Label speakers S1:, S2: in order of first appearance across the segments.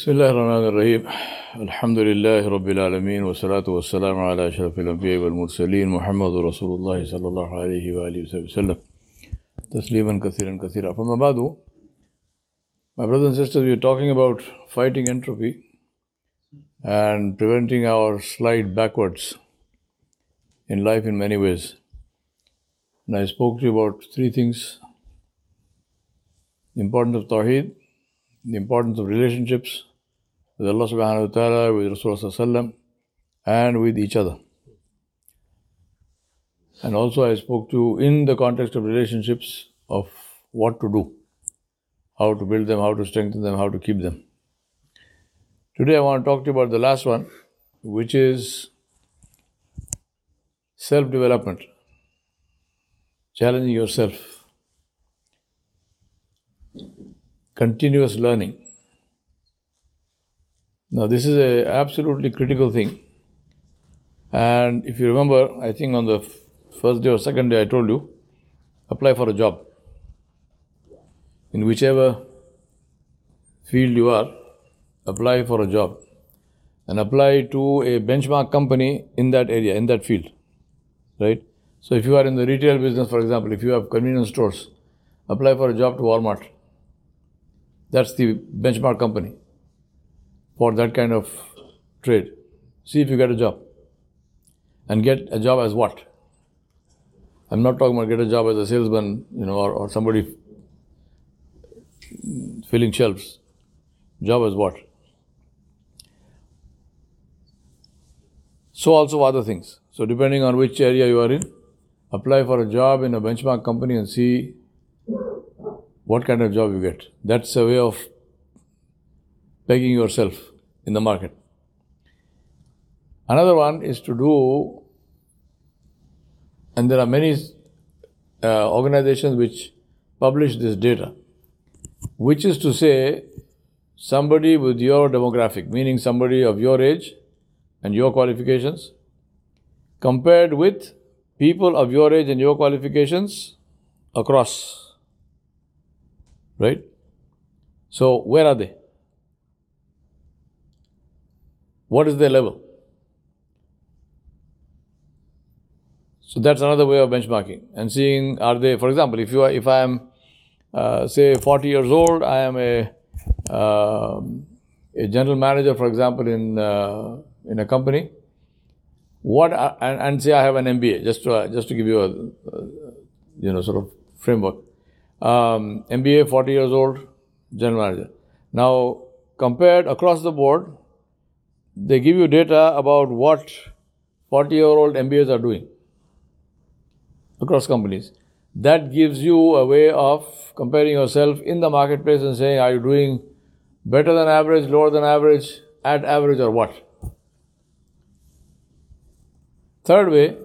S1: بسم الله الرحمن الرحيم الحمد لله رب العالمين والصلاة والسلام على أشرف الأنبياء والمرسلين محمد رسول الله صلى الله عليه وآله وسلم تسليما كثيرا كثيرا فما بعد My brothers and sisters, we are talking about fighting entropy and preventing our slide backwards in life in many ways. And I spoke to you about three things the importance of Tawheed, the importance of relationships with Allah subhanahu wa ta'ala, with Rasulullah and with each other. And also I spoke to you in the context of relationships of what to do, how to build them, how to strengthen them, how to keep them. Today I want to talk to you about the last one, which is self-development, challenging yourself continuous learning. Now, this is a absolutely critical thing. And if you remember, I think on the first day or second day, I told you, apply for a job. In whichever field you are, apply for a job. And apply to a benchmark company in that area, in that field. Right? So, if you are in the retail business, for example, if you have convenience stores, apply for a job to Walmart that's the benchmark company for that kind of trade. See if you get a job. And get a job as what? I'm not talking about get a job as a salesman, you know, or, or somebody filling shelves. Job as what? So also other things. So depending on which area you are in, apply for a job in a benchmark company and see what kind of job you get. That's a way of pegging yourself in the market. Another one is to do, and there are many uh, organizations which publish this data, which is to say, somebody with your demographic, meaning somebody of your age and your qualifications, compared with people of your age and your qualifications across Right? So, where are they? What is their level? So that's another way of benchmarking and seeing are they, for example, if you are, if I am, uh, say, 40 years old, I am a uh, a general manager, for example, in uh, in a company. What and, and, say I have an MBA, just to just to give you a, a you know sort of framework um, MBA, 40 years old, general manager. Now, compared across the board, they give you data about what 40 year old MBAs are doing across companies. That gives you a way of comparing yourself in the marketplace and saying, are you doing better than average, lower than average, at average, or what? Third way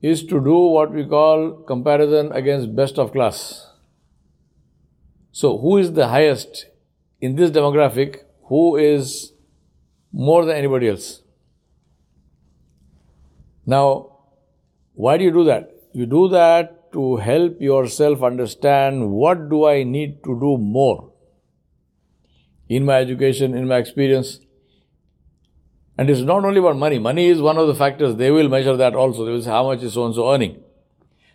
S1: is to do what we call comparison against best of class. So, who is the highest in this demographic? Who is more than anybody else? Now, why do you do that? You do that to help yourself understand what do I need to do more in my education, in my experience. And it's not only about money. Money is one of the factors. They will measure that also. They will say how much is so and so earning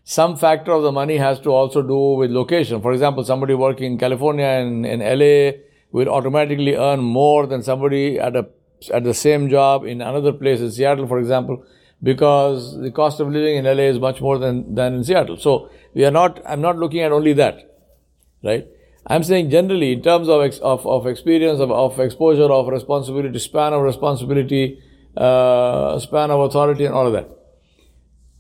S1: some factor of the money has to also do with location. For example, somebody working in California and in LA will automatically earn more than somebody at a at the same job in another place in Seattle, for example, because the cost of living in LA is much more than, than in Seattle. So we are not, I'm not looking at only that, right? I'm saying generally in terms of, ex, of, of experience, of, of exposure, of responsibility, span of responsibility, uh, span of authority and all of that.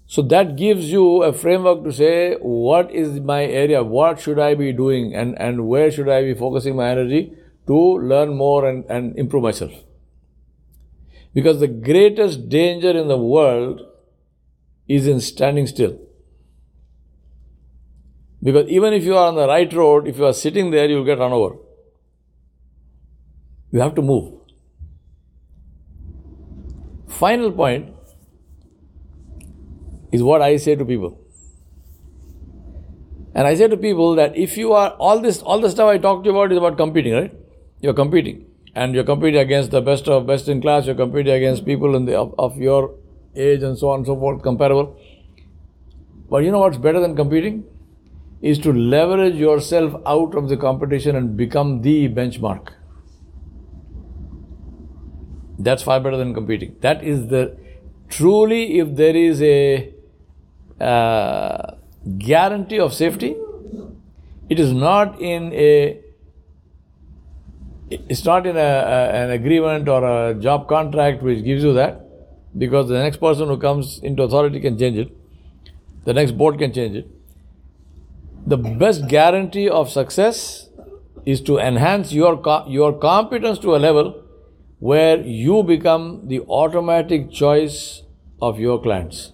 S1: So that gives you a framework to say, what is my area? What should I be doing? And, and where should I be focusing my energy to learn more and, and improve myself? Because the greatest danger in the world is in standing still. Because even if you are on the right road, if you are sitting there, you will get run over. You have to move. Final point is what I say to people. And I say to people that if you are all this all the stuff I talked to you about is about competing, right? You're competing. And you're competing against the best of best in class, you're competing against people in the, of, of your age and so on and so forth, comparable. But you know what's better than competing? Is to leverage yourself out of the competition and become the benchmark. That's far better than competing. That is the truly, if there is a uh, guarantee of safety, it is not in a it's not in a, a, an agreement or a job contract which gives you that because the next person who comes into authority can change it. The next board can change it. The best guarantee of success is to enhance your your competence to a level where you become the automatic choice of your clients.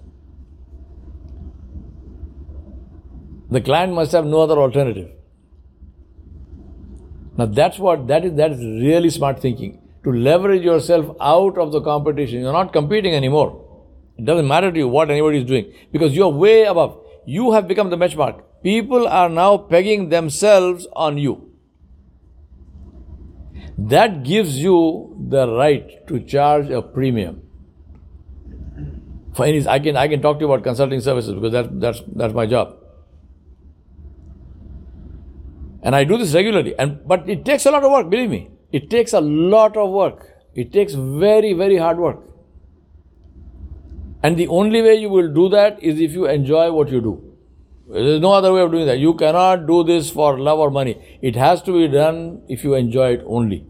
S1: The client must have no other alternative now that's what that is that is really smart thinking. To leverage yourself out of the competition. You're not competing anymore. It doesn't matter to you what anybody is doing because you're way above. You have become the benchmark. People are now pegging themselves on you. That gives you the right to charge a premium. For any, I can I can talk to you about consulting services because that's that's that's my job. And I do this regularly. And but it takes a lot of work, believe me. It takes a lot of work. It takes very, very hard work. And the only way you will do that is if you enjoy what you do. There is no other way of doing that. You cannot do this for love or money. It has to be done if you enjoy it only.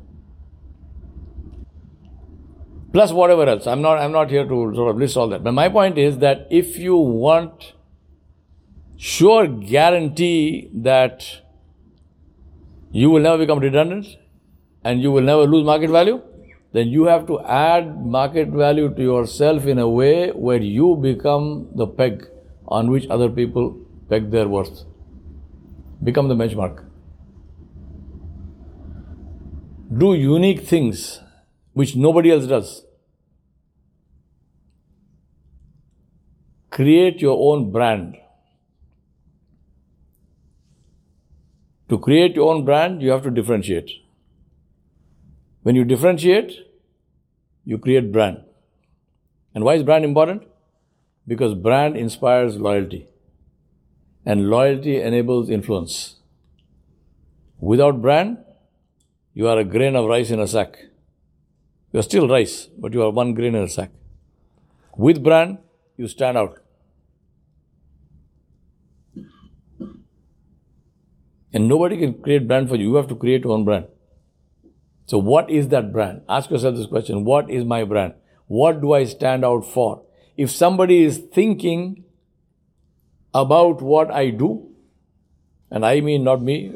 S1: Plus whatever else. I'm not I'm not here to sort of list all that. But my point is that if you want sure guarantee that you will never become redundant and you will never lose market value, then you have to add market value to yourself in a way where you become the peg on which other people peg their worth. Become the benchmark. Do unique things which nobody else does. Create your own brand. To create your own brand, you have to differentiate. When you differentiate, you create brand. And why is brand important? Because brand inspires loyalty. And loyalty enables influence. Without brand, you are a grain of rice in a sack. You are still rice, but you are one grain in a sack. With brand, you stand out. And nobody can create brand for you. You have to create your own brand. So what is that brand? Ask yourself this question. What is my brand? What do I stand out for? If somebody is thinking about what I do, and I mean not me,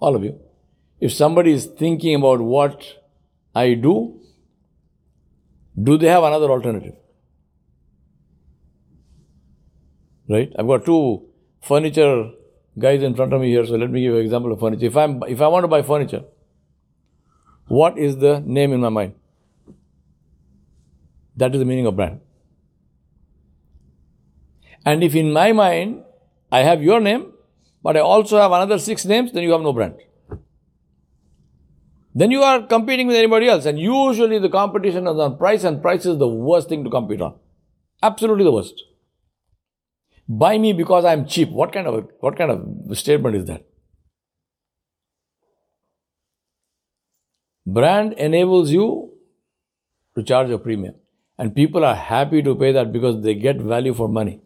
S1: all of you. If somebody is thinking about what I do, do they have another alternative? Right? I've got two furniture guys in front of me here, so let me give you an example of furniture. If, I'm, if I want to buy furniture, what is the name in my mind? That is the meaning of brand. And if in my mind I have your name, but I also have another six names, then you have no brand. Then you are competing with anybody else, and usually the competition is on price, and price is the worst thing to compete on. Absolutely the worst buy me because I'm cheap. What kind of what kind of statement is that? Brand enables you to charge a premium, and people are happy to pay that because they get value for money.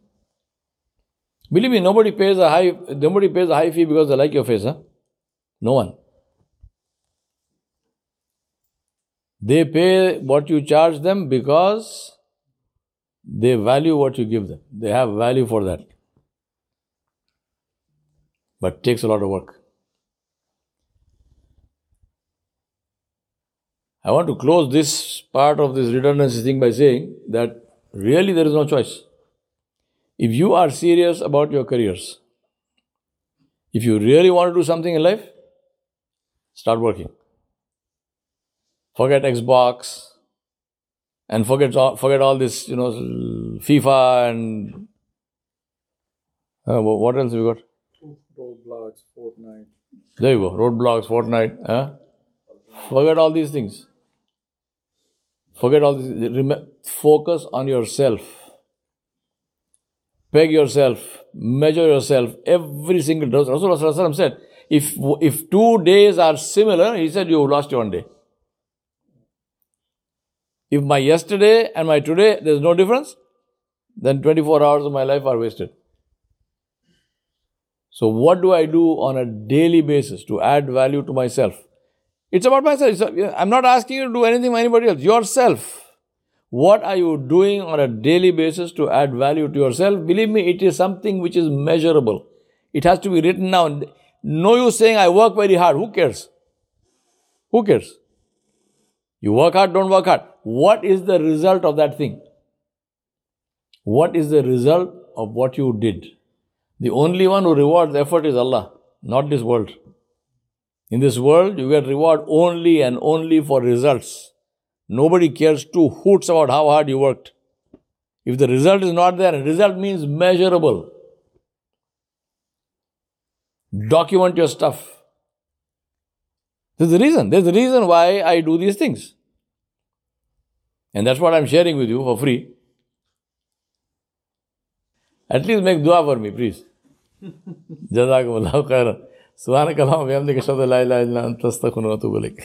S1: Believe me, nobody pays a high nobody pays a high fee because they like your face, huh? No one. They pay what you charge them because they value what you give them. They have value for that. But takes a lot of work. I want to close this part of this redundancy thing by saying that really there is no choice. If you are serious about your careers, if you really want to do something in life, start working. Forget Xbox, and forget all, forget all this, you know, FIFA and uh, what else we got?
S2: Roblox, Fortnite.
S1: There you go. Roadblocks, Fortnite, huh? Forget all these things. Forget all this. Rem- focus on yourself. Peg yourself. Measure yourself. Every single day. Rasulullah said, if, if two days are similar, he said, you've lost one day. If my yesterday and my today, there's no difference, then 24 hours of my life are wasted. So, what do I do on a daily basis to add value to myself? It's about myself. I'm not asking you to do anything for anybody else. Yourself. What are you doing on a daily basis to add value to yourself? Believe me, it is something which is measurable. It has to be written down. No use saying, I work very hard. Who cares? Who cares? You work hard, don't work hard. What is the result of that thing? What is the result of what you did? The only one who rewards effort is Allah, not this world. In this world, you get reward only and only for results. Nobody cares two hoots about how hard you worked. If the result is not there, result means measurable. Document your stuff. There's a reason. There's a reason why I do these things. And that's what I'm sharing with you for free. At least make dua for me, please. Jazakumullah khairan. سبحانك اللهم وبحمدك اشهد ان لا اله الا انت استغفرك واتوب اليك